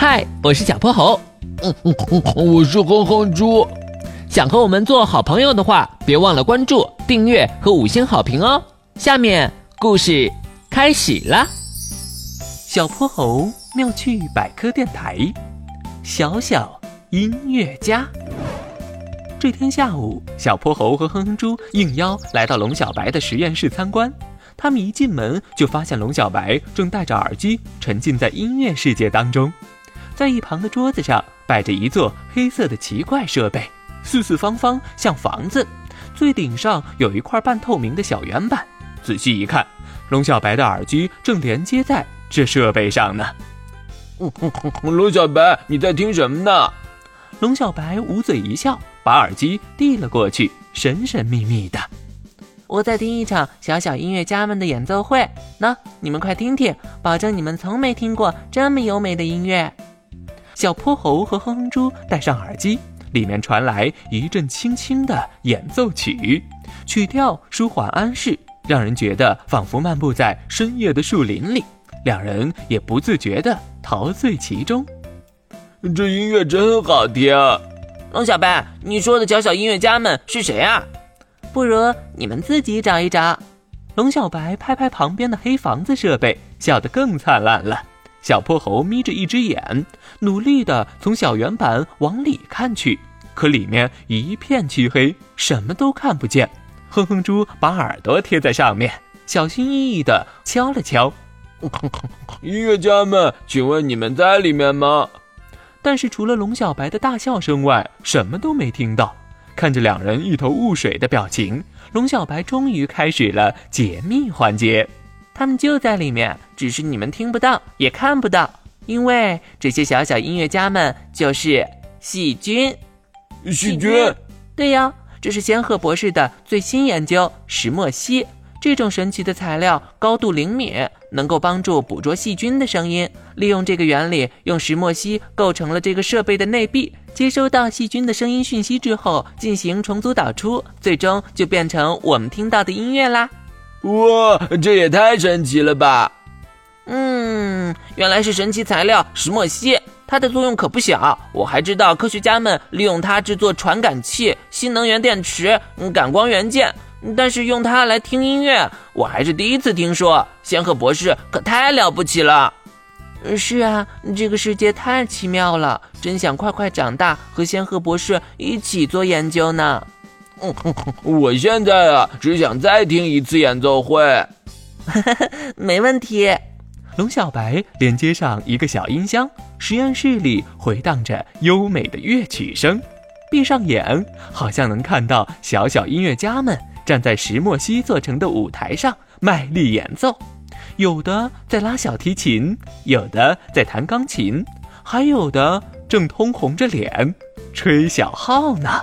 嗨，我是小泼猴。嗯嗯嗯，我是哼哼猪。想和我们做好朋友的话，别忘了关注、订阅和五星好评哦。下面故事开始了。小泼猴妙趣百科电台，小小音乐家。这天下午，小泼猴和哼哼猪应邀来到龙小白的实验室参观。他们一进门就发现龙小白正戴着耳机，沉浸在音乐世界当中。在一旁的桌子上摆着一座黑色的奇怪设备，四四方方像房子，最顶上有一块半透明的小圆板。仔细一看，龙小白的耳机正连接在这设备上呢。龙小白，你在听什么呢？龙小白捂嘴一笑，把耳机递了过去，神神秘秘的。我在听一场小小音乐家们的演奏会，那你们快听听，保证你们从没听过这么优美的音乐。小泼猴和哼哼猪戴上耳机，里面传来一阵轻轻的演奏曲，曲调舒缓安适，让人觉得仿佛漫步在深夜的树林里。两人也不自觉地陶醉其中。这音乐真好听。龙小白，你说的小小音乐家们是谁啊？不如你们自己找一找。龙小白拍拍旁边的黑房子设备，笑得更灿烂了。小泼猴眯着一只眼，努力地从小圆板往里看去，可里面一片漆黑，什么都看不见。哼哼猪把耳朵贴在上面，小心翼翼地敲了敲。音乐家们，请问你们在里面吗？但是除了龙小白的大笑声外，什么都没听到。看着两人一头雾水的表情，龙小白终于开始了解密环节。他们就在里面，只是你们听不到，也看不到，因为这些小小音乐家们就是细菌。细菌？对呀，这是仙鹤博士的最新研究——石墨烯。这种神奇的材料高度灵敏，能够帮助捕捉细菌的声音。利用这个原理，用石墨烯构成了这个设备的内壁。接收到细菌的声音讯息之后，进行重组导出，最终就变成我们听到的音乐啦！哇，这也太神奇了吧！嗯，原来是神奇材料石墨烯，它的作用可不小。我还知道科学家们利用它制作传感器、新能源电池、感光元件。但是用它来听音乐，我还是第一次听说。仙鹤博士可太了不起了！是啊，这个世界太奇妙了，真想快快长大，和仙鹤博士一起做研究呢。我现在啊，只想再听一次演奏会。没问题。龙小白连接上一个小音箱，实验室里回荡着优美的乐曲声。闭上眼，好像能看到小小音乐家们。站在石墨烯做成的舞台上，卖力演奏，有的在拉小提琴，有的在弹钢琴，还有的正通红着脸吹小号呢。